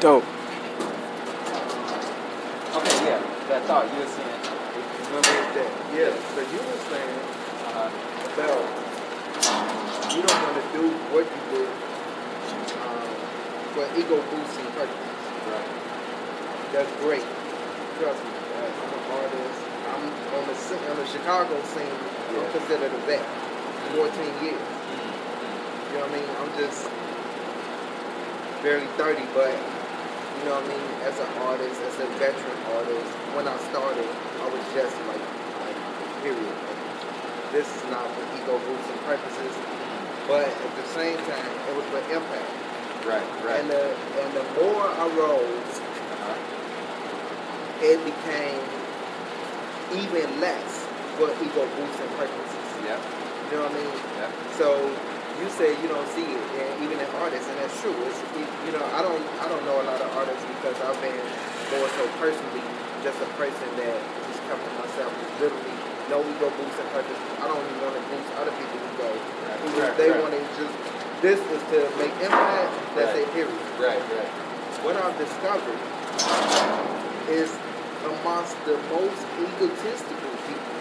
Dope. Okay, yeah. That thought you were saying. Remember that? Yeah. So you were saying Uh, about you don't want to do what you do um, for ego boosting purposes. right. That's great. Trust me. uh, I'm an artist. I'm on the on the Chicago scene. I'm considered a vet. 14 years. Mm-hmm. You know what I mean? I'm just barely 30, but you know what I mean? As an artist, as a veteran artist, when I started, I was just like, like period. This is not for ego boosting purposes, but at the same time, it was for impact. Right, right. And the and the more I rose, uh-huh. it became even less for ego boosting purposes. Yep, You know what I mean? yep. So you say you don't see it, and even in artists, and that's true. It's it, you know I don't I don't know a lot of artists because I've been more so personally just a person that just comes to myself literally no ego boosting purpose. I don't even want to boost other people's ego. Right, Who right, they right. want to just this is to make impact. That's Right. a period. Right, right. What I've discovered is amongst the most egotistical people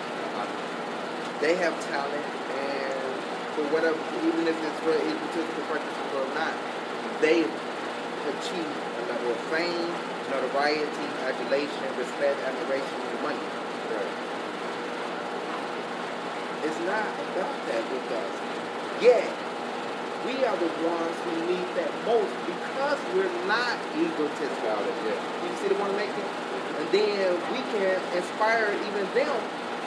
they have talent and for whatever, even if it's for egotistical purposes or not, they achieve a level of fame, notoriety, adulation, respect, admiration, and money. Right. It's not about that with us. Yet, we are the ones who need that most because we're not egotistical. Yeah. You see the one I'm making? And then we can inspire even them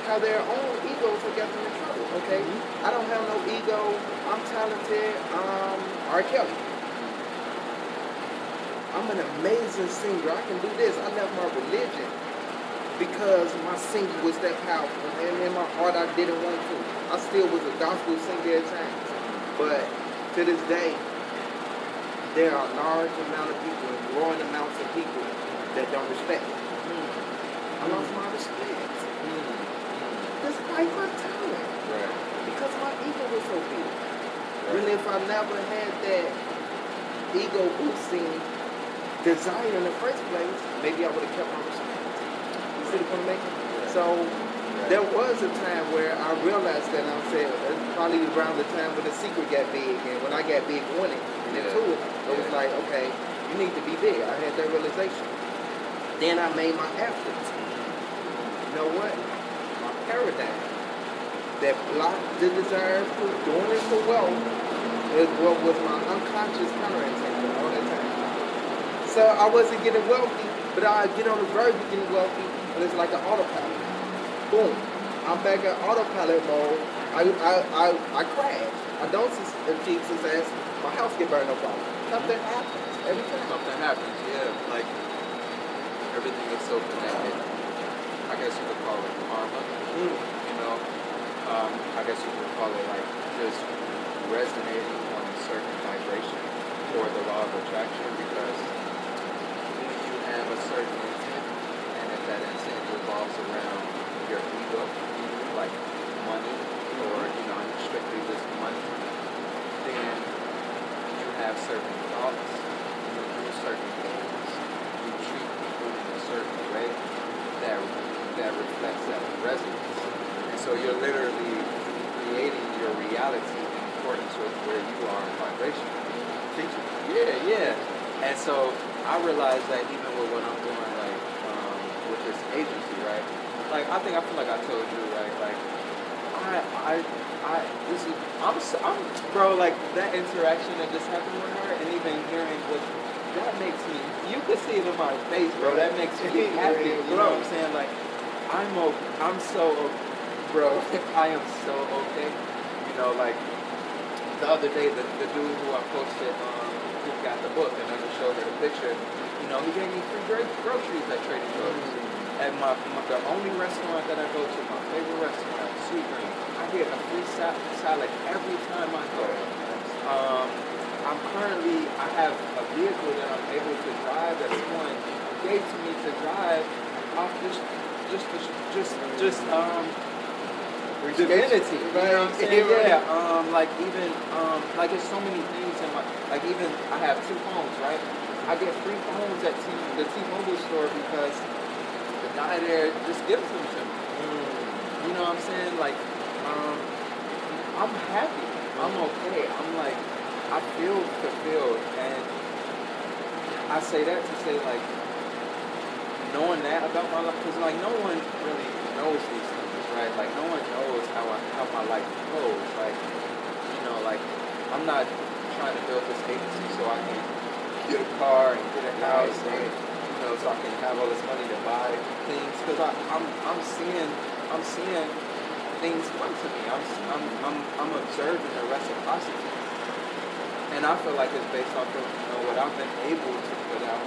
how their own egos will get them in trouble. Okay? I don't have no ego. I'm talented. Um, R. Kelly. I'm an amazing singer. I can do this. I left my religion because my singing was that powerful. And in my heart, I didn't want to. I still was a gospel singer at times. But to this day, there are large amount of people and growing amounts of people that don't respect me. I lost my respect despite my talent Right. because my ego was so big. And if I never had that ego boosting desire in the first place, maybe I would have kept my respect. You see the point I'm making? So there was a time where I realized that I said, it's uh, probably around the time when the secret got big and when I got big on it and Yeah. into it, it was like, okay, you need to be big. I had that realization. Then I made my efforts. You know what? Paradigm that blocked the desire for doing for wealth is what was my unconscious counterintention all the time. So I wasn't getting wealthy, but I get on the verge of getting wealthy, and it's like an autopilot. Boom. I'm back in autopilot mode. I I I, I crash. I don't achieve success. My house get burned up on. Something happens every time. Something happens, yeah. Like everything is so connected. I guess you could call it karma. Mm. You know, um, I guess you could call it like just resonating on a certain vibration or the law of attraction because when you have a certain intent and if that intent revolves around your ego, like money or you know strictly just money, then you have certain thoughts, you do certain things, you treat people in a certain way that reflects that resonance. And so you're literally creating your reality in accordance with where you are in vibration. Yeah, yeah. And so I realized that even with what I'm doing, like um, with this agency, right? Like I think I feel like I told you, right? Like I, I, I. This is I'm, I'm, bro. Like that interaction that just happened with her, and even hearing what that makes me. You could see it in my face, bro. That makes me happy. You know what I'm saying? Like I'm, o- I'm so, o- bro. I am so okay. You know, like the other day, the, the dude who I posted, um, who got the book, and I just showed her the picture. You know, he gave me free gro- groceries at Trader Joe's. At my, my the only restaurant that I go to, my favorite restaurant, Sweetgreen, I get a free sa- salad every time I go. Um, I'm currently, I have a vehicle that I'm able to drive that someone gave to me to drive off just, just, just, just, um, divinity. You know what I'm saying? Right. Yeah. Um, like even um, like there's so many things in my like even I have two phones, right? I get free phones at T, the T-Mobile store because the guy there just gives them to me. You know what I'm saying? Like, um, I'm happy. I'm okay. I'm like, I feel fulfilled, and I say that to say like, knowing that about my life, because like no one really knows these things, right? Like no one knows how I, how my life goes. Like, you know, like I'm not trying to build this agency so I can get a car and get a house and you know so I can have all this money to buy things because I'm I'm seeing I'm seeing things come to me. I'm I'm I'm, I'm observing the reciprocity, and I feel like it's based off of you know what I've been able to put out.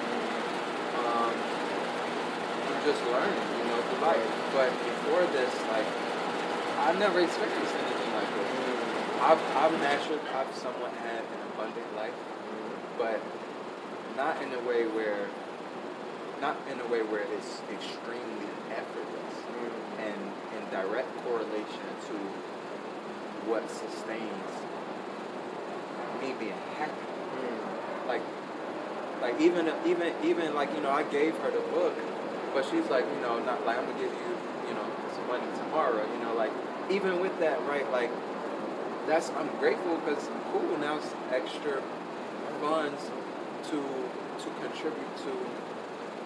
Just learning, you know, through life. But before this, like, I've never experienced anything like this. Mm. I've, I've naturally, I've somewhat had an abundant life, but not in a way where, not in a way where it's extremely effortless mm. and in direct correlation to what sustains me being happy. Mm. Like, like even even even like you know I gave her the book, but she's like you know not like I'm gonna give you you know some money tomorrow. You know like even with that right like that's I'm grateful because cool now it's extra funds to to contribute to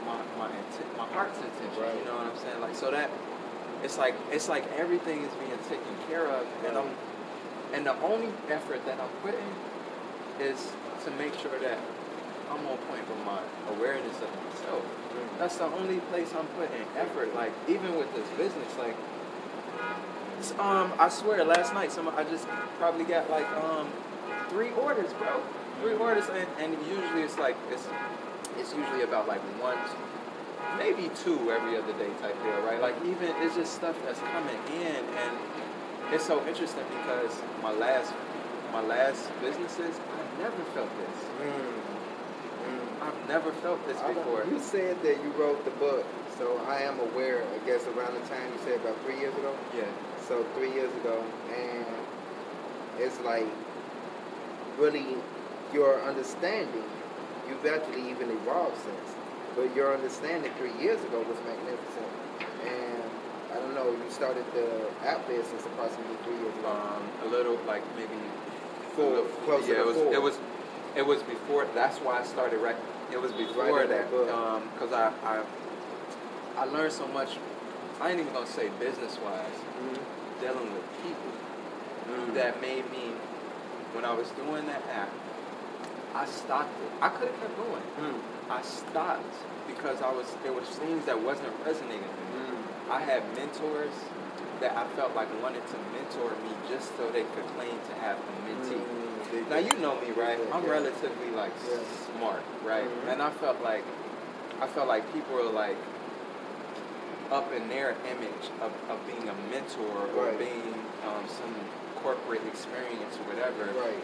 my my my heart's intention. Right. You know what I'm saying? Like so that it's like it's like everything is being taken care of, and I'm and the only effort that I'm putting is to make sure that I'm on point with my awareness of myself. That's the only place I'm putting effort. Like even with this business, like um, I swear last night some I just probably got like um three orders, bro. Three orders, and, and usually it's like it's it's usually about like one, maybe two every other day type deal, right? Like even it's just stuff that's coming in, and it's so interesting because my last my last businesses, I never felt this. I've never felt this before. You said that you wrote the book, so I am aware. I guess around the time you said about three years ago. Yeah. So three years ago, and it's like really your understanding. You've actually even evolved since, but your understanding three years ago was magnificent. And I don't know, you started the app business approximately three years ago. Um, a little like maybe Four, little- closer yeah, to it was four. it was it was before. That's why I started. Rec- it was before Writing that because I, I I learned so much. I ain't even gonna say business wise, Mhm. dealing with people Mm. that made me when I was doing that app. I stopped it. I could have kept going. Mm. I stopped because I was there was things that wasn't resonating with me. Mm. I had mentors that I felt like wanted to mentor me so they could claim to have a mentee. Mm. Now you know me, right? I'm yeah. relatively like Yeah. smart, right? Mhm. And I felt like I felt like people were like up in their image of, of being a mentor or Right. being um, some corporate experience or whatever Right.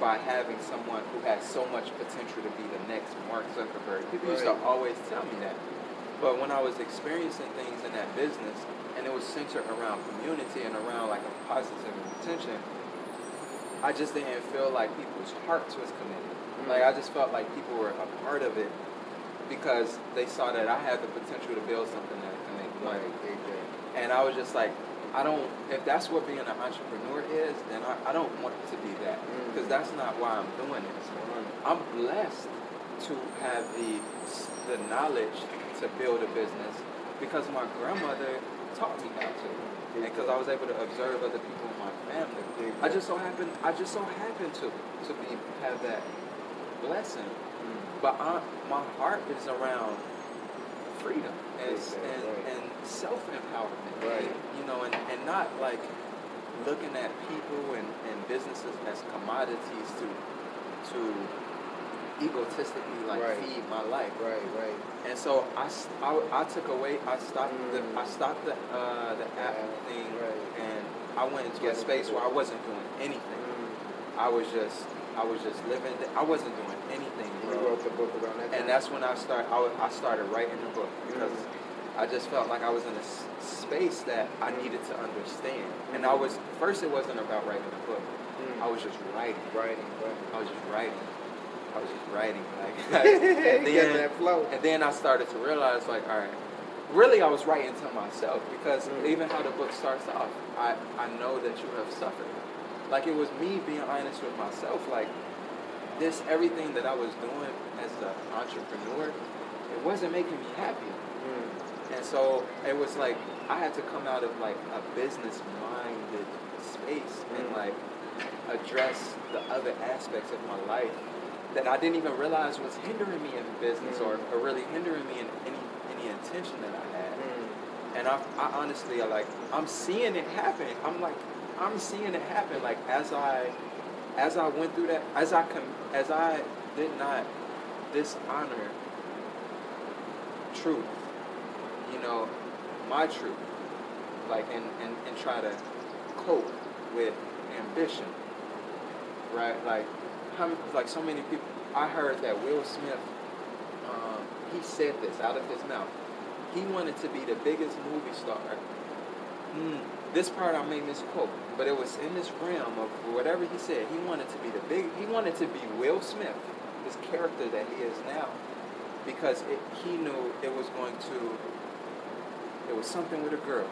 by having someone who has so much potential to be the next Mark Zuckerberg. People used to always tell me that. But when I was experiencing things in that business and it was centered around community and around like a positive intention, I just didn't feel like people's hearts was committed. Mm. Like I just felt like people were a part of it because they saw that I had the potential to build something that could make Right. money. Exactly. And I was just like, I don't, if that's what being an entrepreneur is, then I, I don't want to be that. Mm. Because that's not why I'm doing this. I'm blessed to have the, the knowledge to build a business because my grandmother taught me how to. And because I was able to observe other people in my family. I just so happened, I just so happened to, to be, have that blessing. But I, my heart is around freedom and, and, and self empowerment. Right. You know, and, and not like looking at people and, and businesses as commodities to to egotistically like Right. feed my life. Right. Right. And so I, I took away I stopped the Mm. I stopped the uh, the app Yeah, thing right. and I went into Get a space where I wasn't doing anything. Mm. I was just I was just living. I wasn't doing anything, You bro. wrote the book around that time. And that's when I start. I, I started writing the book because Mm. I just felt like I was in a s- space that I needed to understand. And I was first. It wasn't about writing a book. Mm. I was just writing. writing. Right. I was just writing. I was just writing. Like, and and then that flow. and then I started to realize, like, all right, really, I was writing to myself because Mm. even how the book starts off, I, I know that you have suffered. Like, it was me being honest with myself. Like, this, everything that I was doing as an entrepreneur, it wasn't making me happy. Mm. And so it was like, I had to come out of like a business minded space and Mm. like address the other aspects of my life that I didn't even realize was hindering me in business or, Mm. or really hindering me in any any intention that I had. Mm. And I, I honestly, like, I'm seeing it happen. I'm like, I'm seeing it happen. Like as I, as I went through that, as I com- as I did not dishonor truth, you know, my truth, like, and and and try to cope with ambition, right? Like, how, like so many people. I heard that Will Smith, um, he said this out of his mouth. He wanted to be the biggest movie star. Mm, this part I may misquote, but it was in this realm of whatever he said. He wanted to be the big. He wanted to be Will Smith, this character that he is now, because it, he knew it was going to. It was something with a girl.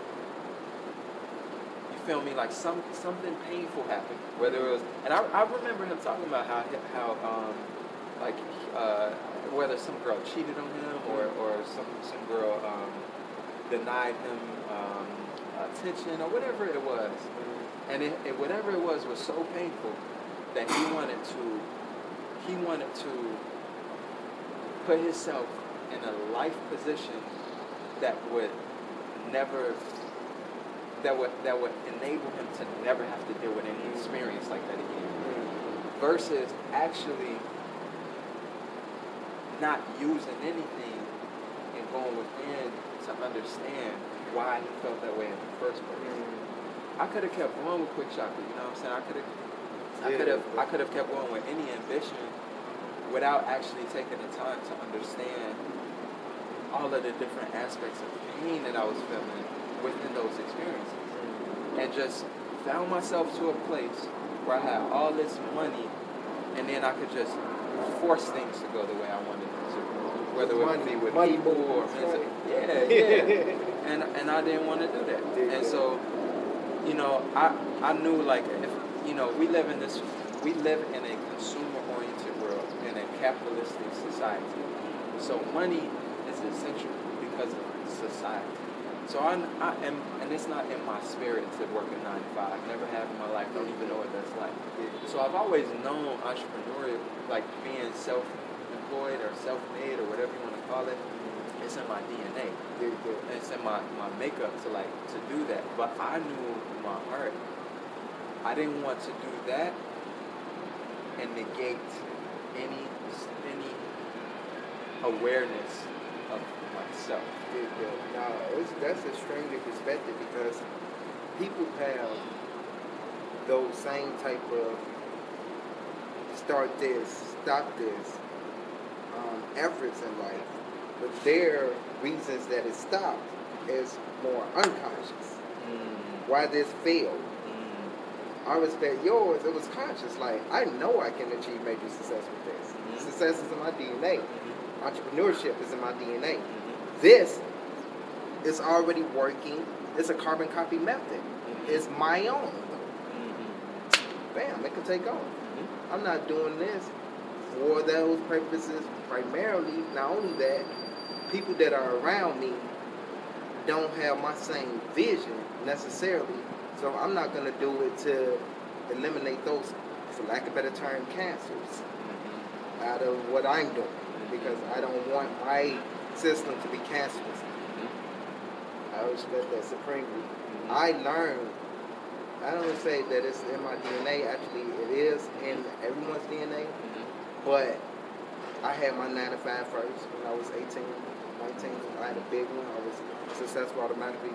Me? Like some something painful happened. Whether it was, and I, I remember him talking about how how um, like uh, whether some girl cheated on him or, or some some girl um, denied him um, attention or whatever it was, and it, it whatever it was was so painful that he wanted to he wanted to put himself in a life position that would never that would that would enable him to never have to deal with any experience like that again Mm. versus actually not using anything and going within to understand why he felt that way in the first place. Mm. I could have kept going with Quick Shopper, you know what I'm saying? I could have I could have I could have kept going with any ambition without actually taking the time to understand all of the different aspects of pain that I was feeling within those experiences and just found myself to a place where I had all this money, and then I could just force things to go the way I wanted them to, whether it Money- would be with money people or music. Yeah, yeah. and and I didn't want to do that, and so, you know, I I knew like if you know we live in this we live in a consumer oriented world in a capitalistic society, so money is essential because of society. So I, I am, and it's not in my spirit to work a nine to five. Never have in my life. Don't even know what that's like. So I've always known entrepreneurial, like being self-employed or self-made or whatever you want to call it. It's in my DNA. It's in my, my makeup to like to do that. But I knew in my heart I didn't want to do that and negate any any awareness of myself. Yeah, yeah. No, it's, that's extremely perspective because people have those same type of start this, stop this um, efforts in life, but their reasons that it stopped is more unconscious. Why this failed. I respect yours. It was conscious. Like I know I can achieve major success with this. Mhm. Success is in my DNA. Entrepreneurship is in my DNA. This is already working. It's a carbon copy method. Mm-hmm. It's my own. Mm-hmm. Bam, it can take off. Mm-hmm. I'm not doing this for those purposes primarily. Not only that, people that are around me don't have my same vision necessarily. So I'm not gonna do it to eliminate those, for lack of a better term, cancers out of what I'm doing because I don't want my system to be cancerous. Mm-hmm. I respect that supremely. Mm-hmm. I learned, I don't say that it's in my DNA, actually it is in everyone's DNA, mm-hmm. but I had my 9 to 5 first when I was 18, 19. I had a big one. I was successful automatically.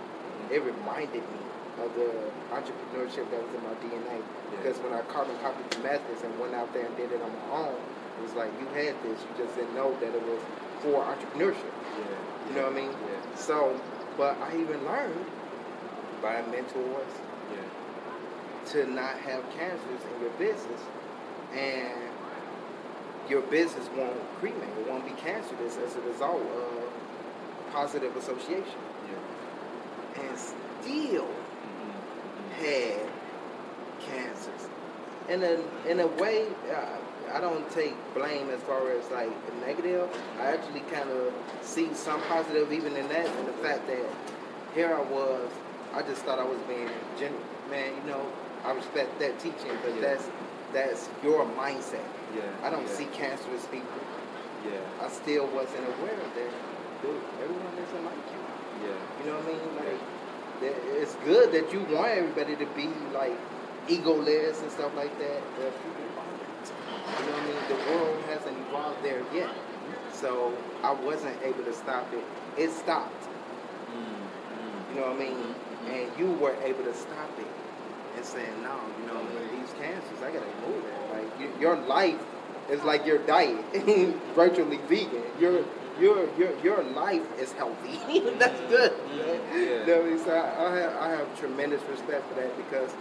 It reminded me of the entrepreneurship that was in my DNA. Because when I carbon copied the methods and went out there and did it on my own, was like you had this, you just didn't know that it was for entrepreneurship. You know what I mean? Yeah. So, but I even learned by mentors to not have cancers in your business. And your business won't cremate, it won't be cancerous as a result of positive association. Yeah. And still Mm-hmm. had cancers. In a in a way, uh, I don't take blame as far as like negative. I actually kind of see some positive even in that, in the fact that here I was. I just thought I was being genuine. Man, you know, I respect that teaching, but Yeah. that's that's your mindset. Yeah. I don't yeah. see cancerous people. Yeah. I still wasn't aware of that. Dude, everyone isn't like you. Yeah. You know what I mean? Like, that, it's good that you want everybody to be like egoless and stuff like that. But. You know what I mean? The world hasn't evolved there yet. So I wasn't able to stop it. It stopped. Mm-hmm. You know what I mean? And you were able to stop it and saying, no, you know what I mean? These cancers, I gotta move that. Like you, your life is like your diet, virtually vegan. Your your your your life is healthy. That's good. Man. Yeah. You know what I mean? So I, I have I have tremendous respect for that because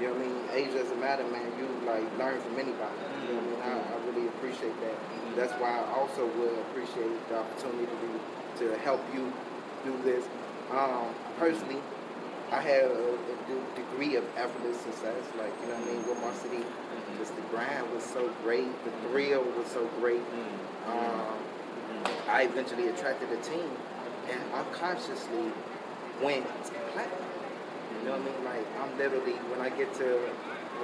you know what I mean. Age doesn't matter, man. You like learn from anybody. I? I, really appreciate that. That's why I also would appreciate the opportunity to to help you do this. Um, personally, I have a, a degree of effortless success. Like you know what I mean. With my city, just the grind was so great. The thrill was so great. Um, I eventually attracted a team, and unconsciously went platinum. You know what I mean? Like I'm literally when I get to,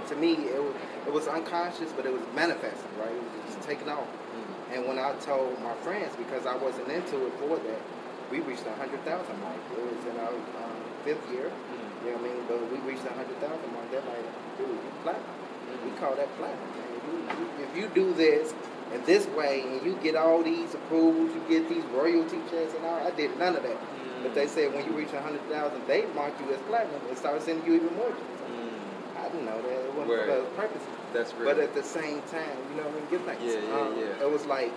to me it was it was unconscious, but it was manifesting, right? It was just taking off. Mm. And when I told my friends, because I wasn't into it for that, we reached a hundred thousand mark. It was in our um, fifth year. Mm. You know what I mean? But we reached a hundred thousand mark. They're like, dude, you platinum. Mm. We call that platinum. Man. You, if you do this in this way and you get all these approvals, you get these royalty checks and all, I did none of that. But they said when you reach a hundred thousand, they mark you as platinum and start sending you even more checks. Know that. For purposes. That's real. But at the same time, you know what I mean? Give thanks. Yeah, yeah, Um, yeah. It was like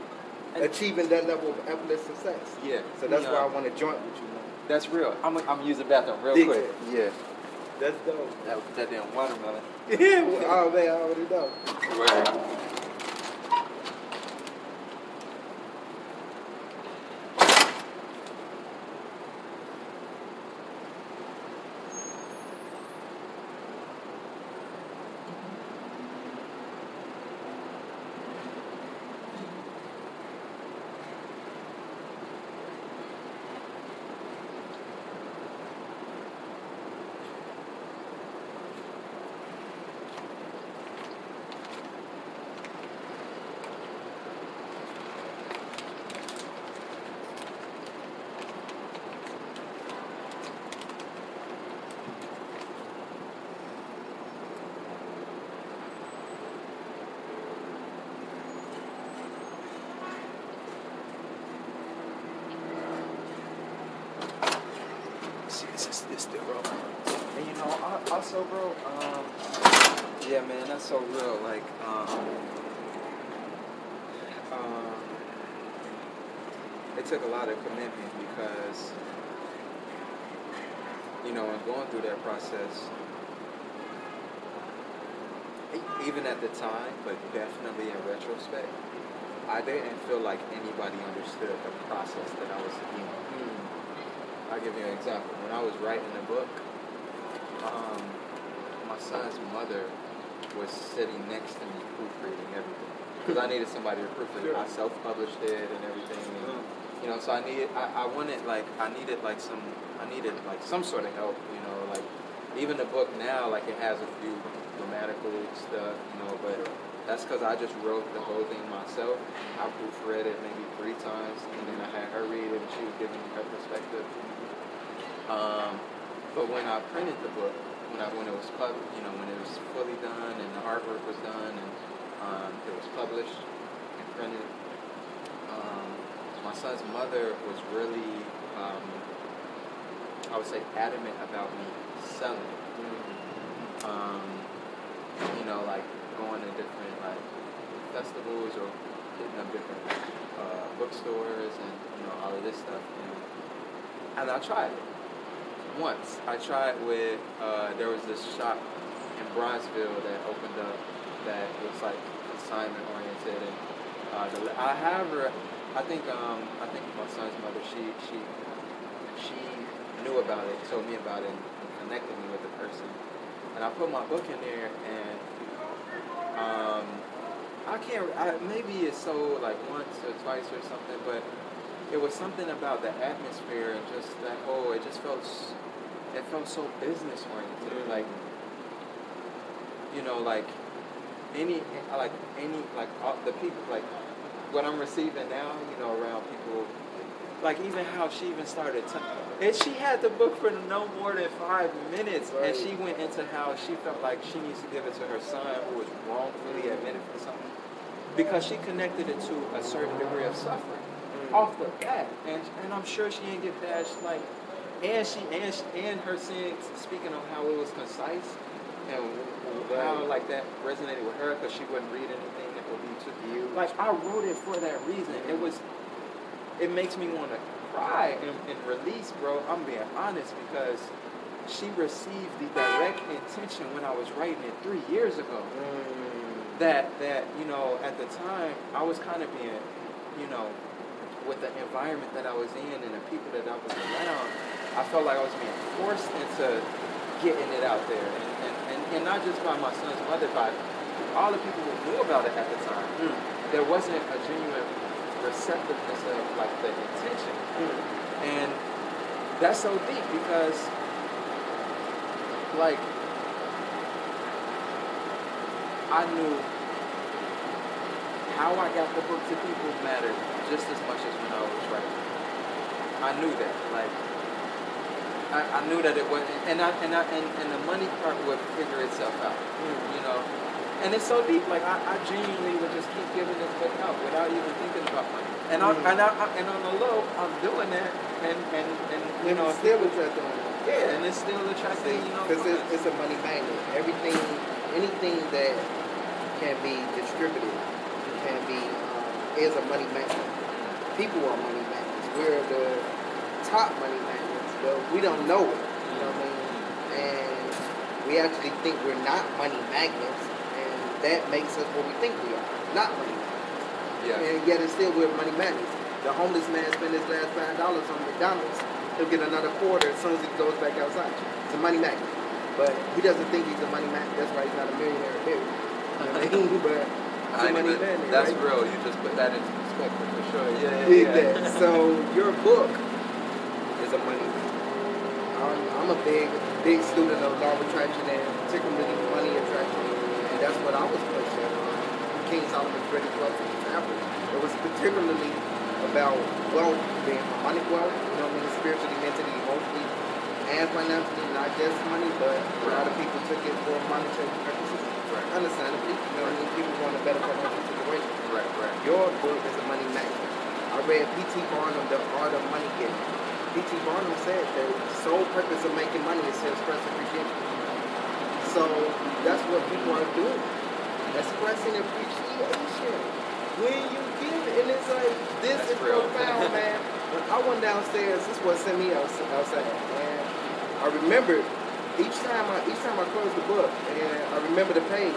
And- achieving that level of effortless success. yeah. So that's You why I want to join with you, man. That's real. I'm I'm using the bathroom real Dig quick. it. Yeah. That's dope. That that damn watermelon. oh man, I already know. Word. See, this. And you know, al- also, bro, um, yeah, man, that's so real. Like, um, um, it took a lot of commitment because, you know, in going through that process, even at the time, but definitely in retrospect, I didn't feel like anybody understood the process that I was in. I'll give you an example. When I was writing the book, um, my son's mother was sitting next to me proofreading everything because I needed somebody to proofread. Sure. I self-published it and everything, and, you know. So I needed, I, I wanted like, I needed like some, I needed like some sort of help, you know, like even the book now, like it has a few grammatical stuff, you know, but that's because I just wrote the whole thing myself. I proofread it maybe three times, and then I had her read it, and she was giving me her perspective. Um, but when I printed the book, when I when it was pub, you know, when it was fully done and the artwork was done and um, it was published and printed, um, my son's mother was really, um, I would say, adamant about me selling. it. Um, you know, like going to different like festivals or hitting up different uh, bookstores and you know all of this stuff. Know. And I tried it once. I tried with uh, there was this shop in Bronzeville that opened up that was like consignment oriented and Uh, the, I have her. I think um, I think my son's mother. She she she knew about it, told me about it, and connected me with the person. And I put my book in there, and um, I can't. I, maybe it sold like once or twice or something, but it was something about the atmosphere and just that whole. It just felt. It felt so business oriented, like you know, like any like any like all the people like what I'm receiving now, you know, around people, like even how she even started, t- and she had the book for no more than five minutes, and she went into how she felt like she needs to give it to her son who was wrongfully admitted for something, because she connected it to a certain degree of suffering Mm. off the bat, and and I'm sure she didn't get bashed like, and she and she, and her saying speaking on how it was concise, and how like that resonated with her because she wouldn't read anything that would be too You. like I wrote it for that reason. It was, it makes me want to cry and, and release, bro. I'm being honest because she received the direct intention when I was writing it three years ago. Mm. That that you know at the time I was kind of being, you know, with the environment that I was in and the people that I was around, I felt like I was being forced into getting it out there, and and, and, and not just by my son's mother, but all the people who knew about it at the time Mm. there wasn't a genuine receptiveness of like the intention. Mm. And that's so deep because like I knew how I got the book to people mattered just as much as when I was writing. I knew that. Like I, I knew that it wasn't and I and I and, and the money part would figure itself out. You know? And it's so deep, like I, I genuinely would just keep giving this book out without even thinking about money. And I, Mm. and I, and on the low, I'm doing that, and and and you know, it's still attracting yeah, and it's still attracting, you know, Because it's, it's a money magnet. Everything, anything that can be distributed be um, is a money magnet. People are money magnets. We're the top money magnets, but we don't know it. You know what I mean? And we actually think we're not money magnets, and that makes us what we think we are, not money magnets. yeah, And yet it's still we're money magnets. The homeless man spent his last five dollars on McDonald's. He'll get another quarter as soon as he goes back outside. It's a money magnet. But he doesn't think he's a money magnet. That's why he's not a millionaire million. You know what I mean? But I money even- that's right? real. You just put that into perspective for sure. Yeah, yeah, yeah. So your book is a money. I'm, I'm a big, big student of law attraction and particularly money attraction. And that's what I was pushing. King Solomon's British Wealth example. It was particularly about wealth, being money wealth, you know what I mean, spiritually, mentally, emotionally, and financially, not just money, but a lot of people took it for monetary purposes. Right. Understandably, you know what I mean, people want a better financial situation. Right, right. Your book is a money magnet. I read P.T. Barnum, The Art of Money Getting. P.T. Barnum said the sole purpose of making money is to express appreciation. So that's what people are doing. Expressing appreciation. When you give, and it's like, this That's is real. profound, man. When I went downstairs, this was sent me outs- outside, and I remembered each time I each time I closed the book, and I remember the page.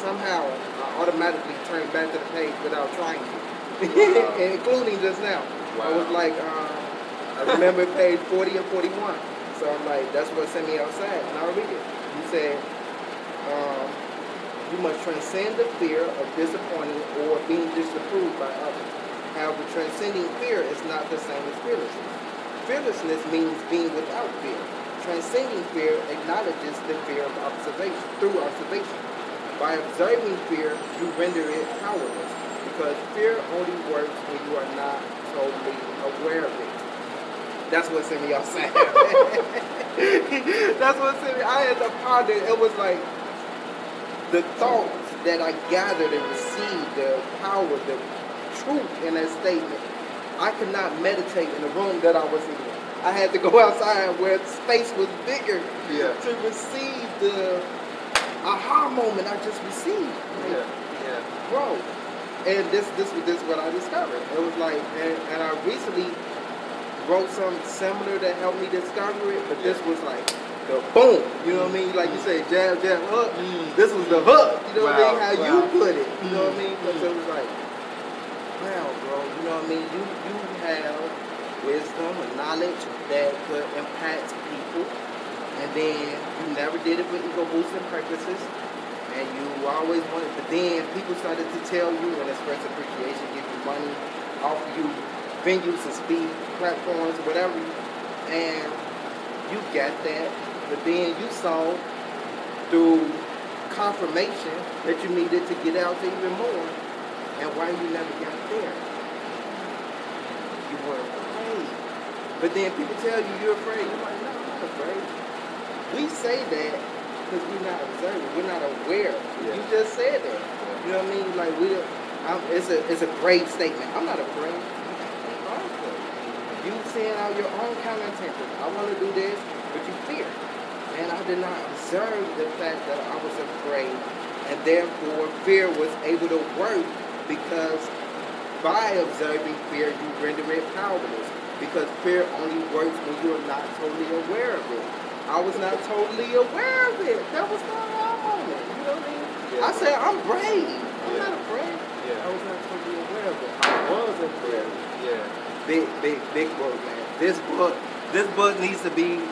Somehow, I automatically turn back to the page without trying to, Wow. including just now. I was like, uh, I remember page 40 and 41. So I'm like, that's what sent me outside, and I'll read it. You said, um, you must transcend the fear of disappointing or being disapproved by others. However, transcending fear is not the same as fearlessness. Fearlessness means being without fear. Transcending fear acknowledges the fear of observation through observation. By observing fear, you render it powerless because fear only works when you are not totally aware of it. That's what me outside. That's what sent me. I had to ponder. It was like the thoughts that I gathered and received, the power, the truth in that statement. I could not meditate in the room that I was in. I had to go outside where the space was bigger Yeah. to receive the aha moment I just received. Like, Yeah, yeah. bro. And this this was this is what I discovered. It was like and, and I recently wrote something similar that helped me discover it, but this was like the boom. You know what I mean? Like you say, jab, jab, hook. Mm. This was the hook. You know what I mean? How wow. you put it. You know what I Mm, mean? Because mm. it was like ground, bro. You know what I mean? You you have wisdom and knowledge that could impact people, and then you never did it for ego boosting purposes, and you always wanted. But then people started to tell you and express appreciation, give you money, offer you venues and speed platforms, whatever, and you got that. But then you saw through confirmation that you needed to get out even more. And why you never got there? You were afraid. But then people tell you you're afraid. You're like, no, I'm not afraid. We say that because we're not observing. We're not aware. Yeah. You just said that. You know what I mean? Like we, I'm, it's a it's a brave statement. I'm not afraid. You saying out your own counter intentions. I want to do this, but you fear. And I did not observe the fact that I was afraid, and therefore fear was able to work because by observing fear, you render it powerless. Because fear only works when you're not totally aware of it. I was not totally aware of it. That was not our moment. You know what I mean? Yeah. I said, I'm brave. I'm Yeah. not afraid. I was not totally aware of it. I was afraid. Yeah. Big, big, big book, man. This book, this book needs to be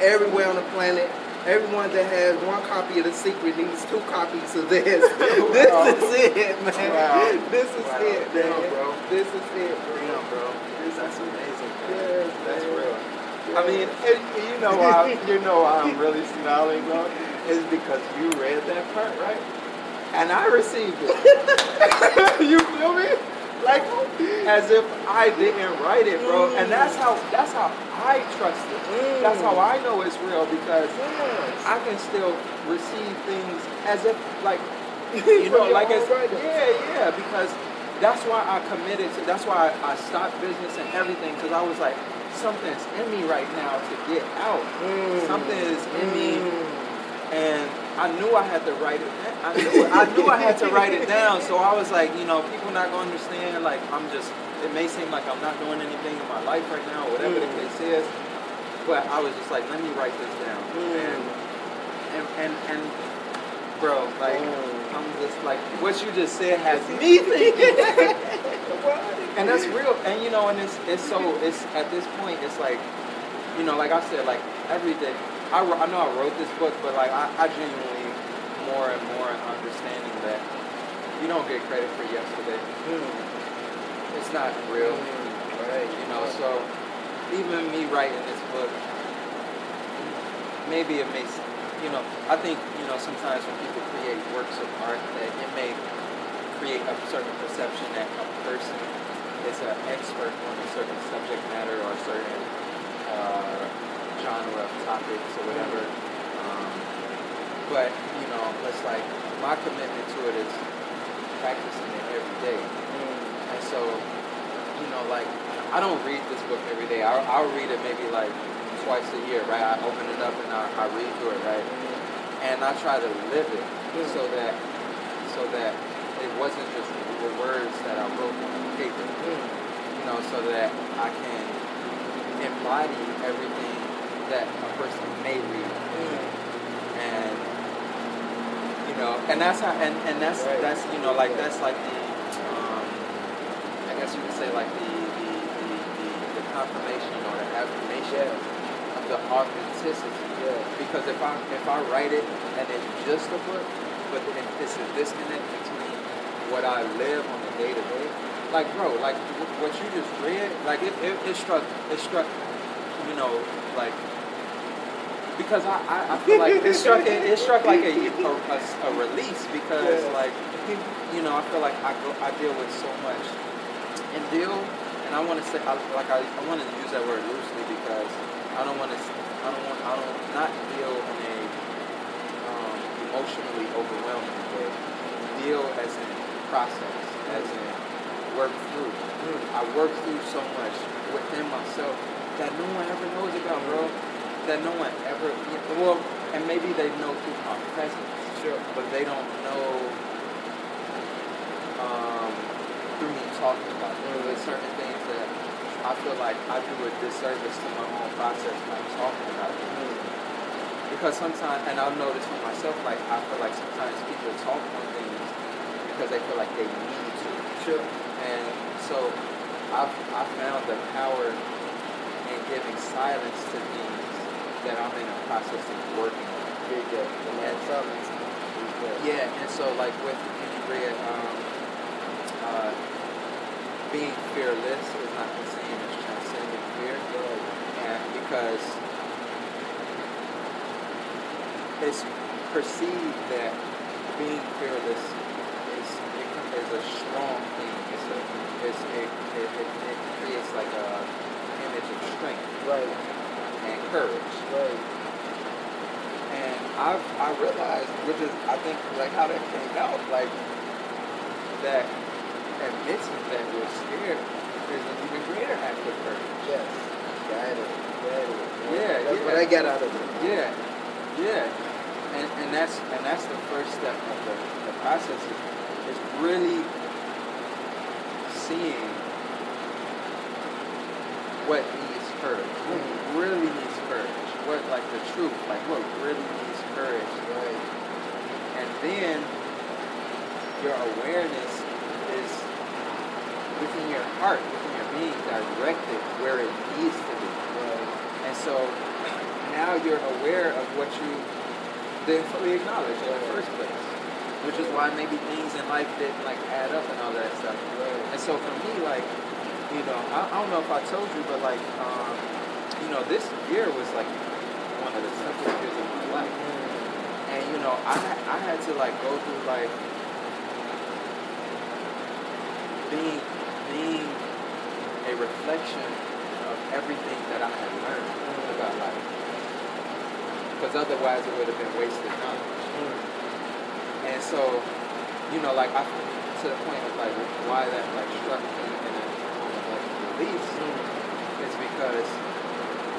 everywhere on the planet. Everyone that has one copy of The Secret needs two copies of this. this Wow. is it, man. Wow. This is Wow. it, man. Damn, bro. This is it, bro. Damn, bro. That's amazing. man. Yes, That's man. real. Yeah. I mean, and you know why you know why I'm really smiling, bro? Is because you read that part, right? And I received it. you feel me? Like as if I didn't write it, bro. And that's how that's how I trust it. Mm. That's how I know it's real because Yes. I can still receive things as if like you know, like own it's writing. yeah, yeah, because that's why I committed to. That's why I, I stopped business and everything because I was like, something's in me right now to get out. Mm. Something is in me, Mm. and I knew I had to write it. I knew I knew I had to write it down. So I was like, you know, people not gonna understand. Like I'm just. It may seem like I'm not doing anything in my life right now, whatever the Mm. case is. But I was just like, let me write this down, Mm. and and and and bro, like. Mm. I'm just like what you just said has me thinking, and that's real. And you know, and it's it's so it's at this point it's like, you know, like I said, like every day. I, I know I wrote this book, but like I, I genuinely more and more understanding that you don't get credit for yesterday. Mm. It's not real, Right. you know. So even me writing this book, maybe it makes you know. I think you know sometimes when people create works of art, that it may create a certain perception that a person is an expert on a certain subject matter or a certain uh, genre of topics or whatever. Um, but you know, it's like my commitment to it is practicing it every day. Mm. And so, you know, like, I don't read this book every day. I'll, I'll read it maybe like twice a year, right? I open it up and I, I read through it, right? And I try to live it so that, so that it wasn't just the words that I wrote on the paper, Mm. you know, so that I can embody everything that a person may read and you know, and that's how, and, and that's Right. that's you know, like that's like the, um, I guess you could say like the the, the, the, the confirmation or the affirmation the authenticity. Yeah. Because if I if I write it and it's just a book, but then it's a disconnect between what I live on a day to day. Like bro, like what you just read, like it, it, it struck it struck, you know, like because I, I, I feel like it struck it, it struck like a, a, a, a release because Yeah. like you know I feel like I go I deal with so much and deal and I want to say I, like I, I want to use that word loosely because I don't want to I don't want I don't not deal in a um, emotionally overwhelming way deal as in process as in work through Mm. I work through so much within myself that no one ever knows about, bro. That no one ever, well, and maybe they know through my presence, Sure. but they don't know um, through me talking about it. There's certain things that I feel like I do a disservice to my own process by talking about it. Because sometimes, and I've noticed for myself, like I feel like sometimes people talk on things because they feel like they need to. Sure. And so I've, I found the power in giving silence to things that I'm in a process of working on. Deal. The man silence. Yeah, and so like with when read um, uh, being fearless is not the same as transcending fear. And because it's perceived that being fearless is is a strong thing. It's a it's, it, it, it, it creates like a image of strength Right. and courage. Right. And I've I realized, which is I think like how that came out, like that admitting that we're scared is an even greater act of courage. Yes. Got it. Got it. Yeah, That's yeah. what I got out of it. Yeah, yeah, and and that's and that's the first step of the, the process is, is really seeing what needs courage, what mm-hmm. really needs courage, what like the truth, like what really needs courage, Right. and then your awareness is within your heart, within your being, directed where it needs to be. Right. And so now you're aware of what you didn't fully acknowledge in the first place. Which is why maybe things in life didn't like add up and all that stuff. Right. And so for me, like, you know, I, I don't know if I told you, but like, um, you know, this year was like one of the toughest years of my life. And you know, I had- I had to like go through like being a reflection of everything that I had learned about life. Because otherwise it would have been wasted knowledge. Mm-hmm. And so, you know, like I to the point of like why that like struck me in a of like release mm-hmm. is because,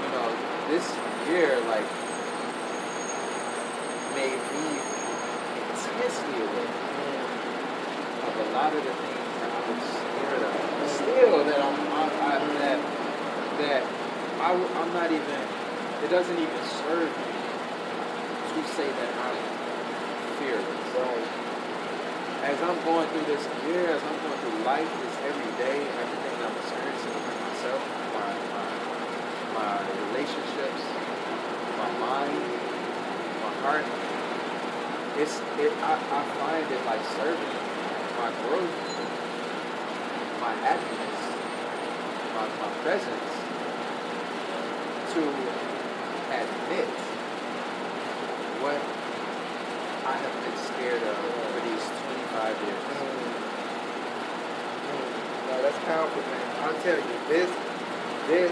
you know, this year like made me intensely aware mm-hmm. of a lot of the things that I was scared of. Still that I'm, I, I, that that I, am not even. It doesn't even serve me to say that I'm fearless. Right. As I'm going through this year, as I'm going through life, this every day, everything I'm experiencing within myself, my my my relationships, my mind, my heart, it's it I, I find it like serving my growth, my happiness, my, my presence to admit what I have been scared of for these 25 years. Mm. Mm. No, that's powerful, man. I'll tell you, this, this,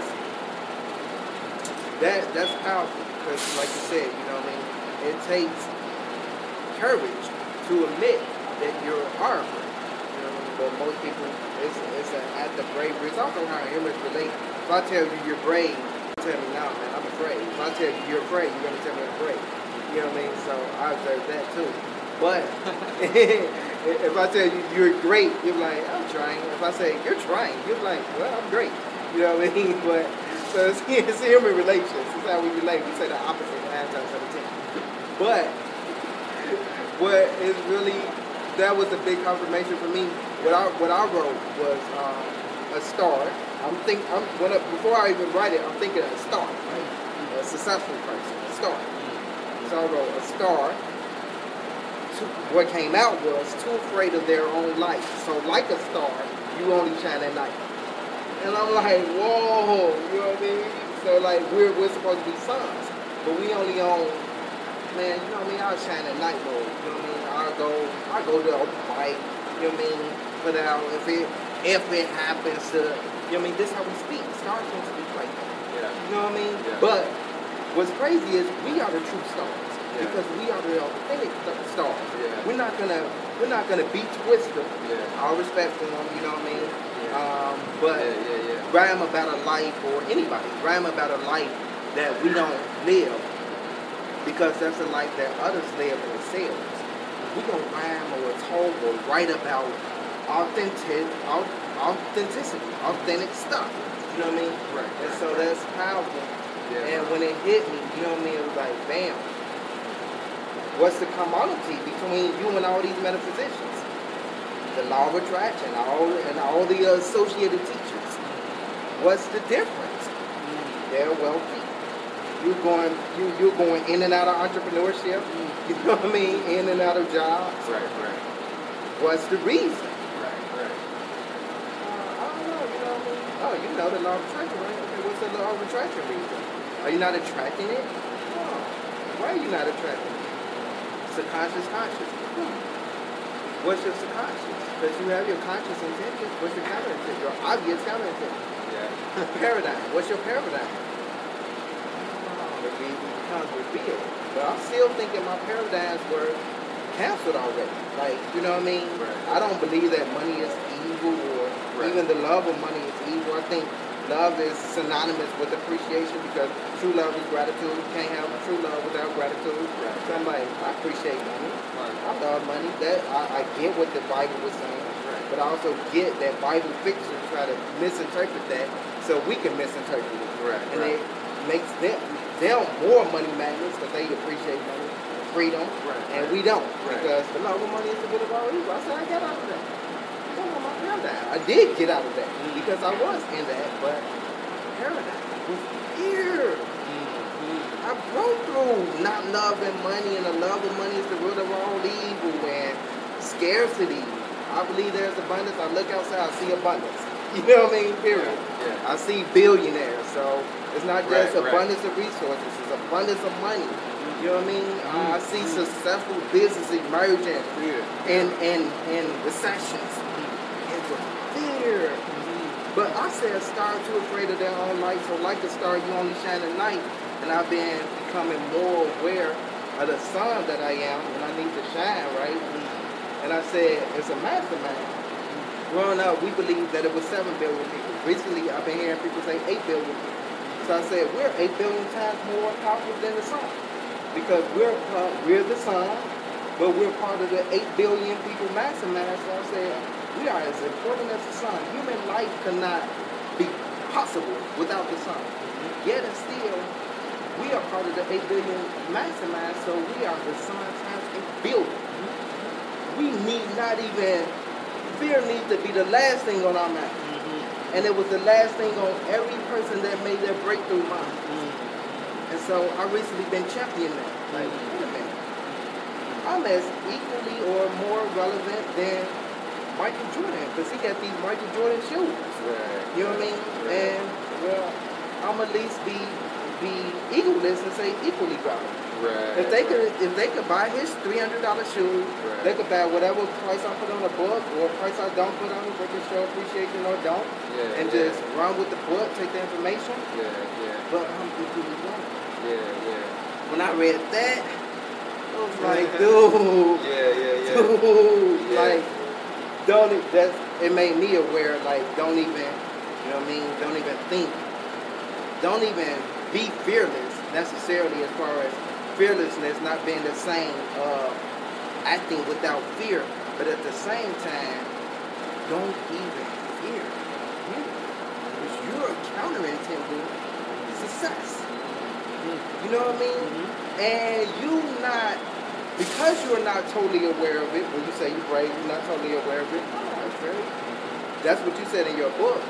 that, that's powerful. Because, like you said, you know what I mean? It takes courage to admit that you're horrible. You know? But most people, it's, it's an act of bravery. It's also how humans relate. If I tell you you're brave, tell me, now, man, I'm afraid. If I tell you you're afraid, you're to tell me I'm afraid. You know what I mean? So I observe that too. But if I tell you you're great, you're like, I'm trying. If I say you're trying, you're like, well, I'm great. You know what I mean? But so it's, it's human relations. It's how we relate. We say the opposite nine times out of ten. But what is really that was a big confirmation for me. What I what I wrote was um, a star. I'm think I'm when I, before I even write it, I'm thinking a star, right? A successful person, a star. So I wrote a star. What came out was too afraid of their own light. So like a star, you only shine at night. And I'm like, whoa, you know what I mean? So like we're we're supposed to be suns, but we only own man, you know what I mean? I'll shine at night mode. You know what I mean? I'll go I'll go to a bike, you know what I mean? Put out if it if it happens to you know what I mean, this is how we speak. Stars don't speak like that. Yeah. You know what I mean? Yeah. But what's crazy is we are the true stars. Yeah. Because we are the authentic st- stars. Yeah. We're not gonna we're not gonna be twisted. Yeah. All respect for them, you know what I mean? Yeah. Um, but yeah, yeah, yeah. rhyme about a life or anybody rhyme about a life that we don't live because that's a life that others live themselves. We gonna rhyme or talk or write about authentic, au- authenticity, authentic stuff. You know what I mean? Right, And right, so right. that's powerful. Yeah. And when it hit me, you know what I mean? It was like, bam. What's the commonality between you and all these metaphysicians? the law of attraction, all and all the associated teachers. What's the difference? Mm. They're wealthy. You're going you you're going in and out of entrepreneurship. Mm. You know what I mean? In and out of jobs. Right, right, What's the reason? right, right. Uh, I don't know, you know what I mean? Oh, you know the law of attraction, right? Okay, what's the law of attraction reason? Are you not attracting it? Oh, why are you not attracting it? Subconscious, conscious. Hmm. What's your subconscious? Because you have your conscious intention. What's your counter intention? Your obvious counter intention. Yeah. paradigm. What's your paradigm? Oh, it becomes revealed. But I'm still thinking my paradigms were canceled already. Like, you know what I mean? Right. I don't believe that money is evil or Right. even the love of money is evil. I think love is synonymous with appreciation because true love is gratitude. You can't have true love without gratitude. Right. So I'm like, I appreciate money. I love money. That I, I get what the Bible was saying. But I also get that Bible fiction try to misinterpret that so we can misinterpret it. Right, And it makes them them more money magnets because they appreciate money, freedom, Right, and we don't Right. because the love of money is the root of all evil. I said I got out of that. I got my paradigm. I did get out of that Mm. because I was in that, but paradigm was here. Mm-hmm. I broke through not loving money, and the love of money is the root of all evil and scarcity. I believe there's abundance. I look outside, I see abundance. You know what I mean? Period. Yeah. I see billionaires, so it's not just right. abundance of resources; it's abundance of money. You know what I mean? Uh, I see successful business emerging Yeah. in in in recessions fear. But I said, a star too afraid of their own light, so like a star, you only shine at night. And I've been becoming more aware of the sun that I am, and I need to shine, right? And I said, it's a mastermind. Growing up, we believed that it was 7 billion people. Recently, I've been hearing people say 8 billion people. So I said, we're 8 billion times more powerful than the sun. Because we're, we're the sun, but we're part of the 8 billion people I said, we are as important as the sun. Human life cannot be possible without the sun. Mm-hmm. Yet and still, we are part of the 8 billion mastermind, so we are the sun times 8 billion. We need not even, fear needs to be the last thing on our mind. Mm-hmm. And it was the last thing on every person that made their breakthrough mind. And so I recently been championing that. Like, wait a minute. I'm as equally or more relevant than Michael Jordan because he got these Michael Jordan shoes. Right. You know what I mean? And well, I'm at least be be egoless and say equally relevant. Right. If they could, if they could buy his three hundred dollar shoes, Right. they could buy whatever price I put on the book or price I don't put on it. They can show appreciation or don't, Yeah, and yeah. just run with the book, take the information. Yeah, yeah, But um, I'm equally relevant. Yeah, yeah. When I read that, I was like, dude, Yeah, yeah, yeah. dude, Yeah. like, don't e- that it made me aware, like, don't even, you know what I mean? Don't even think, don't even be fearless necessarily as far as fearlessness not being the same, uh, acting without fear, but at the same time, don't even fear you, because you're counterintuitive success. You know what I mean? Mm-hmm. And you not because you're not totally aware of it. When you say you're brave, you're not totally aware of it. Oh, that's very. That's what you said in your book.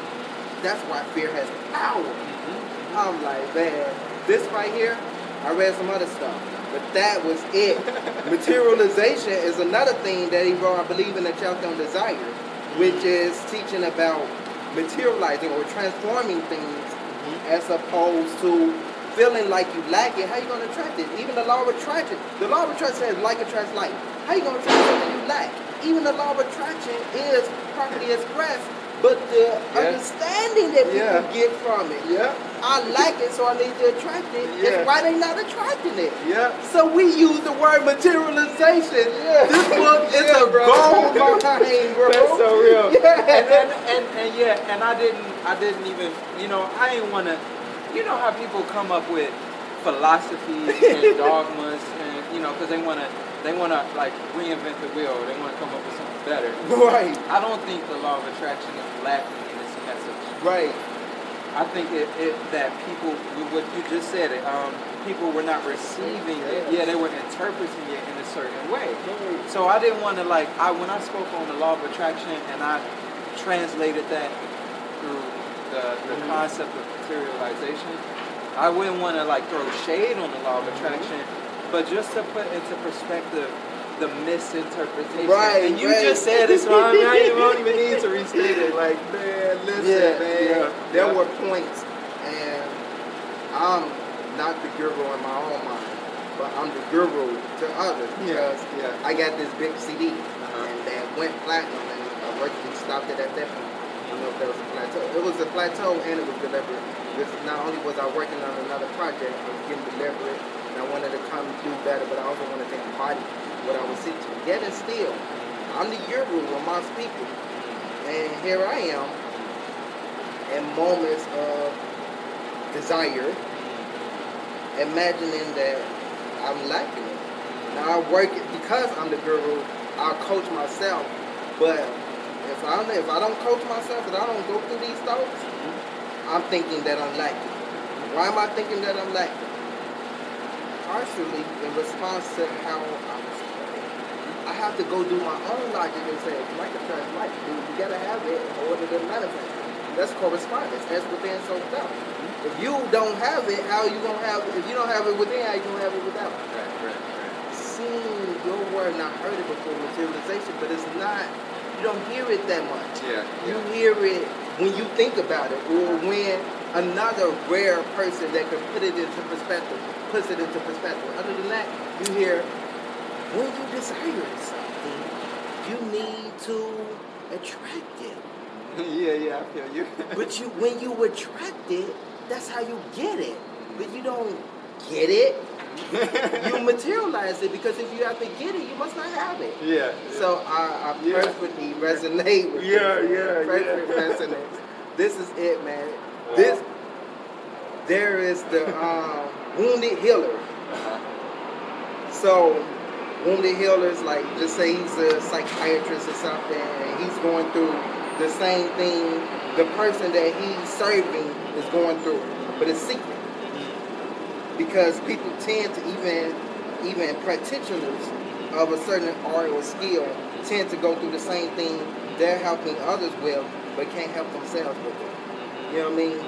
That's why fear has power. Mm-hmm. I'm like, man, this right here. I read some other stuff, but that was it. Materialization is another thing that he wrote, I believe, in the chapter on desire, which mm-hmm. is teaching about materializing or transforming things as opposed to feeling like you lack it. How you gonna attract it? Even the law of attraction. The law of attraction says like attracts like. How you gonna attract something you lack? Even the law of attraction is properly expressed, but the understanding that people Yeah. get from it. Yeah, I like it, so I need to attract it. Yeah. It's why they not attracting it. yeah. So we use the word materialization. Yeah. This book is Yeah, a bro. gold mine, bro. That's so real. Yeah. And, and, and, and yeah, and I didn't, I didn't even, you know, I didn't want to, you know how people come up with philosophies and dogmas and, you know, because they want to, they want to like reinvent the wheel. They want to come up with something better. right, I don't think the law of attraction is lacking in its message. right. I think it, it that people, what you just said, it, um, people were not receiving it. Yeah. Yeah, they were interpreting it in a certain way. So I didn't want to like I when I spoke on the law of attraction and I translated that through the, the concept of materialization. I wouldn't want to like throw shade on the law of attraction, but just to put into perspective the misinterpretation. Right, and you right. just said it, so I, mean, I don't even need to restate it. Like, Man, listen, Yeah, man. yeah, there yeah. were points, and I'm not the guru in my own mind, but I'm the guru to others Yeah, because yeah. I got this big CD, Uh-huh. and that went platinum, and I worked and stopped it at that point. I don't know if that was a plateau. It was a plateau, and it was deliberate. Because not only was I working on another project, I was getting deliberate, and I wanted to come do better, but I also wanted to embody what I was teaching. Yet and still, I'm the guru amongst people. And here I am in moments of desire, imagining that I'm lacking it. Now I work it because I'm the guru. I'll coach myself, but if I don't, if I don't coach myself, if I don't go through these thoughts, I'm thinking that I'm lacking. Why am I thinking that I'm lacking? Partially in response to how I was raised. I have to go do my own logic and say, like a trans life, dude, you gotta have it in order to manifest. That's correspondence. That's within, so without. If you don't have it, how you gonna have it? If you don't have it within, how you gonna have it without? Right, right, right. Seen your word, and I heard it before materialization, but it's not. You don't hear it that much. Yeah, You yeah. hear it when you think about it, or when another rare person that can put it into perspective puts it into perspective. Other than that, you hear when you desire something, you need to attract it. yeah, yeah, I feel you. But you, when you attract it, that's how you get it. But you don't get it. You materialize it because if you have to get it, you must not have it. yeah. So I, I Yeah. perfectly resonate with Yeah, this. yeah, Perfect yeah. resonance. This is it, man. This there is the um, wounded healer. So wounded healers, like just say he's a psychiatrist or something, and he's going through the same thing the person that he's serving is going through, but it's secret because people tend to even even practitioners of a certain art or skill tend to go through the same thing they're helping others with, but can't help themselves with it. You know what I mean?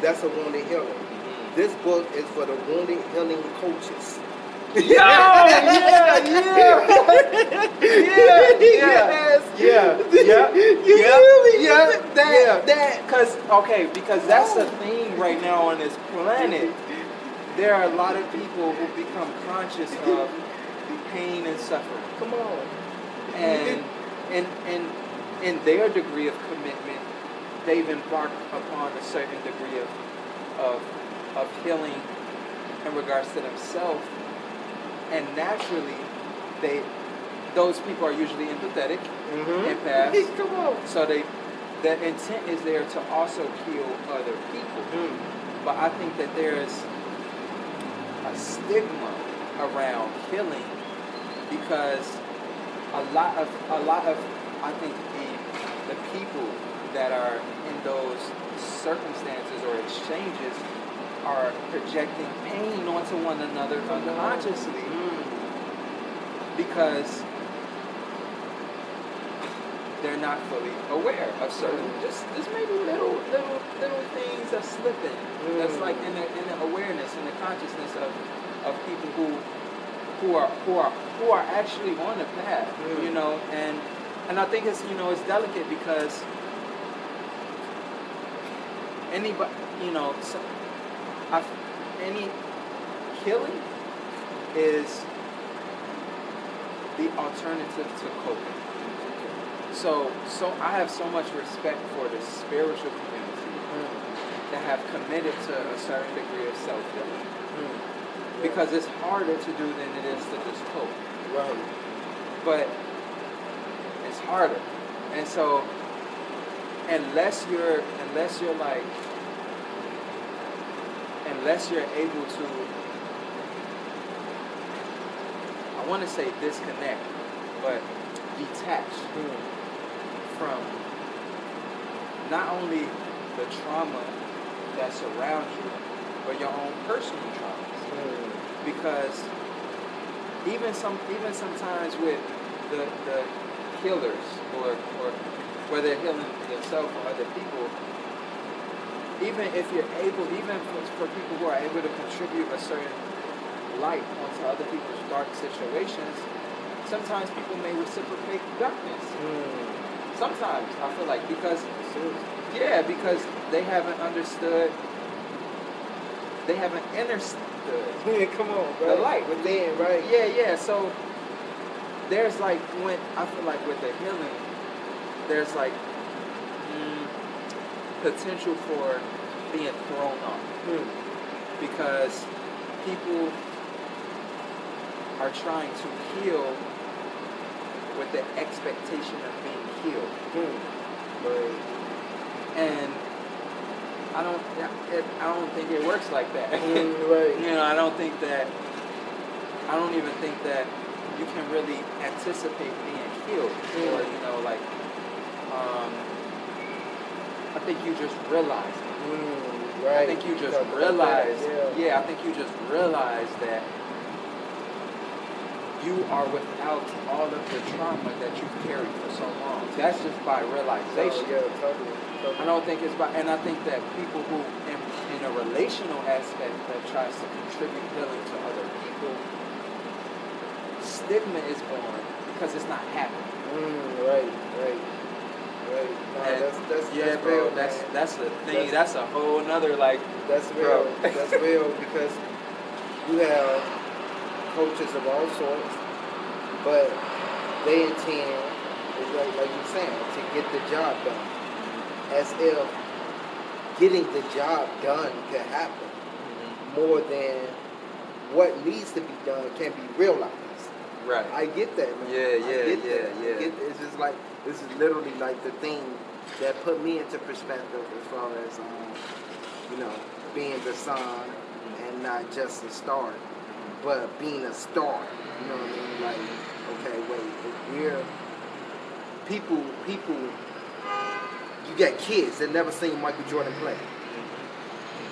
That's a wounded healer. This book is for the wounded healing coaches. Yo, yeah, yeah. Yeah, Yes. Yeah, yeah, You yeah, me? yeah, That yeah. that Cause okay, because that's the oh. thing right now on this planet. There are a lot of people who become conscious of pain and suffering, come on. and and and in their degree of commitment, they've embarked upon a certain degree of of of healing in regards to themselves, and naturally, they those people are usually empathetic, Mm-hmm. empaths. Come on. So they, the intent is there to also heal other people. Mm. But I think that there's a stigma around healing because a lot of a lot of I think the the people that are in those circumstances or exchanges are projecting pain onto one another unconsciously. Mm. Because they're not fully aware of certain just just maybe little little little things are slipping. That's Mm. like in the in the awareness and the consciousness of of people who who are who are who are actually on the path, Mm. you know, and and I think it's you know it's delicate because anybody you know so, I, any killing is the alternative to coping. So, so I have so much respect for the spiritual community that have committed to a certain degree of self healing hmm. because it's harder to do than it is to just cope. Right. But it's harder, and so unless you're unless you're like unless you're able to I want to say disconnect, but detach hmm. From not only the trauma that surrounds you, but your own personal traumas. because even some even sometimes with the the healers or or whether they're healing themselves or other people, even if you're able, even for, for people who are able to contribute a certain light onto other people's dark situations, sometimes people may reciprocate darkness. Mm. Sometimes I feel like because yeah, because they haven't understood. They haven't understood Yeah, come on, the bro. light. within, right? Yeah, yeah. So there's like when I feel like with the healing, there's like mm, potential for being thrown off Hmm. because people are trying to heal with the expectation of being healed, Hmm. Right. and I don't, it, I don't think it works like that. Mm, right. You know, I don't think that. I don't even think that you can really anticipate being healed, or Mm. you know, like. Um, I think you just realize it. Mm, right. I think you just realize. that, yeah. Yeah, I think you just realize that you are without all of the trauma that you've carried for so long. That's just by realization. Oh, yeah, totally. totally. I don't think it's by, and I think that people who, in, in a relational aspect that tries to contribute healing to other people, stigma is born because it's not happening. Mm, right, right, right. No, And that's that's yeah, that's bro, real, that's man. that's a thing. That's- That's, a whole nother like. That's real. Bro. That's real because you have coaches of all sorts, but they intend, like, like you're saying, to get the job done. As if getting the job done could happen more than what needs to be done can be realized. Right. I get that, man. Yeah, I yeah, get yeah, that. Yeah. It's just like this is literally like the thing that put me into perspective as far as um, you know being the sun and not just the star, but being a star. You know what I mean? Like, okay, wait, if we're people, people. You got kids that never seen Michael Jordan play.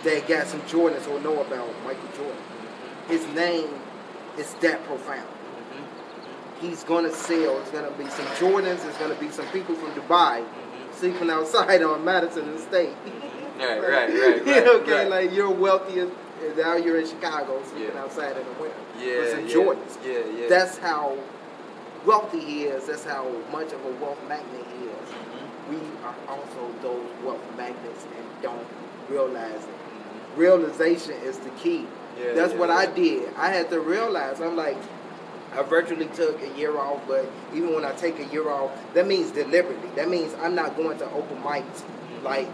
They got some Jordans or know about Michael Jordan. His name is that profound he's gonna sell. It's gonna be some Jordans. It's gonna be some people from Dubai sleeping outside on Madison Street. Right, right, right, right, okay, right. like you're wealthy as now you're in Chicago sleeping Yeah. outside in the winter Yeah, with some yeah, Jordans. Yeah, yeah. That's how wealthy he is. That's how much of a wealth magnet he is. Mhm. We are also those wealth magnets and don't realize it. Mhm. Realization is the key. Yeah, That's what. I did. I had to realize. I'm like, I virtually took a year off, but even when I take a year off, that means deliberately. That means I'm not going to open mics like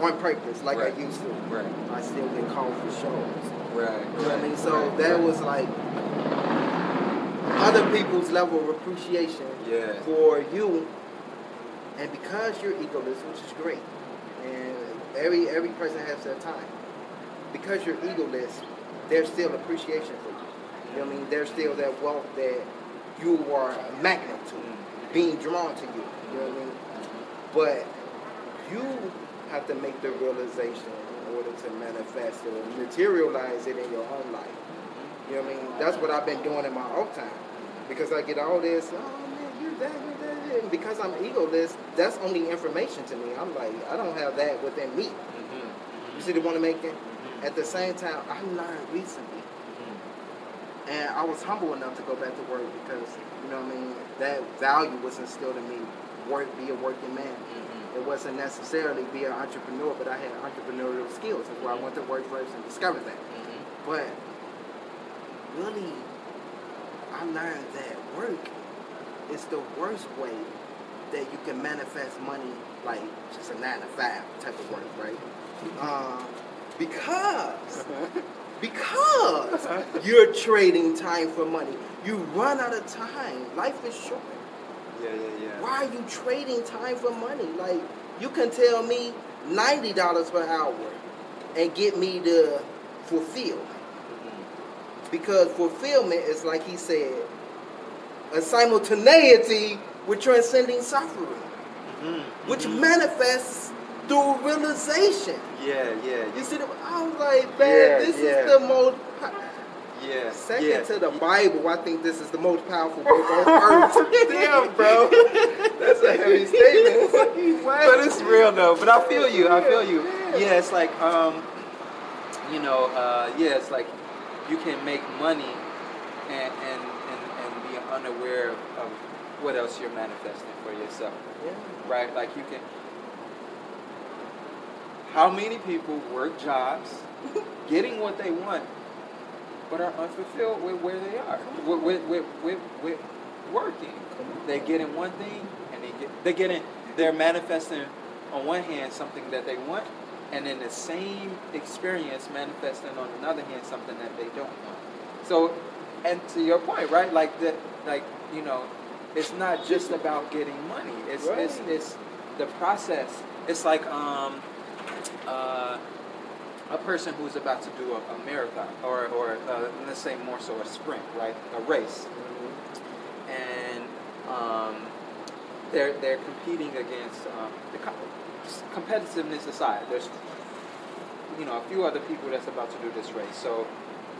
on purpose, like Right. I used to. Right, I still get called for shows. right. You know what I mean? So that was like other people's level of appreciation Yeah. for you, and because you're egoless, which is great, and every every person has their time. Because you're egoless, there's still appreciation for you. You know what I mean? There's still that wealth that you are a magnet to, mm-hmm. being drawn to you. You know what I mean? But you have to make the realization in order to manifest it or materialize it in your own life. You know what I mean? That's what I've been doing in my off time. Because I get all this, oh man, you're that, you're that. And because I'm egoless, that's only information to me. I'm like, I don't have that within me. Mhm. You see the one I'm making? At the same time, I learned recently. And I was humble enough to go back to work because, you know what I mean, that value was instilled in me. Work, be a working man. It wasn't necessarily be an entrepreneur, but I had entrepreneurial skills. That's why I went to work first and discovered that. Mhm. But really, I learned that work is the worst way that you can manifest money, like just a nine to five type of work, right? Uh, because because you're trading time for money. You run out of time. Life is short. Yeah, yeah, yeah. Why are you trading time for money? Like you can tell me ninety dollars per hour and get me to fulfill. Mhm. Because fulfillment is like he said, a simultaneity with transcending suffering, Mhm. which Mhm. manifests through realization. Yeah, yeah. You see, the, I was like, man, Yeah, this yeah. is the most. Yeah. Second yeah. to the Bible, I think this is the most powerful book on earth. Damn, bro. That's a heavy statement. but it's real though. But I feel you. I feel you. Yeah, it's like um, you know, uh, yeah, it's like you can make money and and and, and be unaware of, of what else you're manifesting for yourself, Yeah. right? Like you can. How many people work jobs, getting what they want, but are unfulfilled with where they are, with with with, with, with working? They get in one thing, and they get they get in. They're manifesting on one hand something that they want, and then the same experience manifesting on another hand something that they don't want. So, and to your point, right? Like that, like you know, it's not just about getting money. It's it's, it's the process. It's like um, uh, a person who's about to do a, a marathon, or or uh, let's say more so a sprint, right? A race and um, they're they're competing against um, the co- competitiveness aside. There's you know a few other people that's about to do this race. So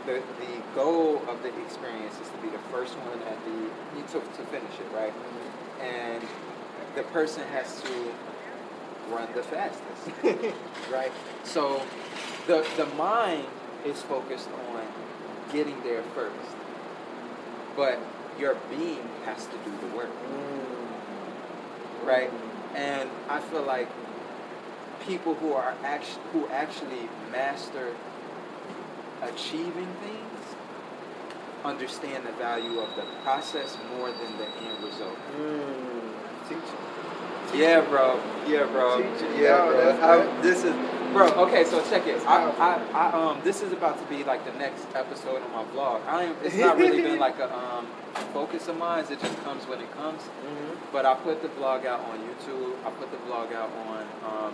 the the goal of the experience is to be the first one at the you took to finish it, right? And the person has to run the fastest, right? So the the mind is focused on getting there first, but your being has to do the work, mm. right? And I feel like people who are actually who actually master achieving things understand the value of the process more than the end result. Mm. Yeah, bro. Yeah, bro. Yeah, bro. I- this is, bro. Okay, so check it. I. I, I, um, this is about to be like the next episode of my vlog. I am. It's not really been like a um focus of mine. It just comes when it comes. But I put the vlog out on YouTube. I put the vlog out on um,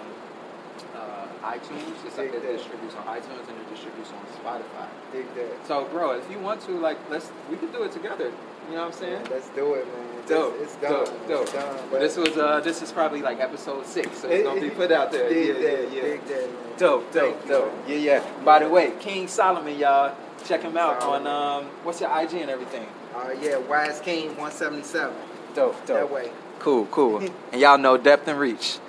uh, iTunes. It's like it distributes on iTunes and it distributes on Spotify. Dig that. So, bro, if you want to, like, let's we can do it together. You know what I'm saying? Let's do it, man. It's- Dope, It's done. dope, dope. It's done. But this was uh, this is probably like episode six, so it's gonna be put out there. Dig yeah, yeah, yeah. Dig that, man. Dope, dope, Thank dope. Yeah, yeah. By the way, King Solomon, y'all, check him out Solomon. on um, what's your IG and everything. Uh, yeah, Wise King 177. Dope, dope. That way. Cool, cool. and y'all know depth and reach.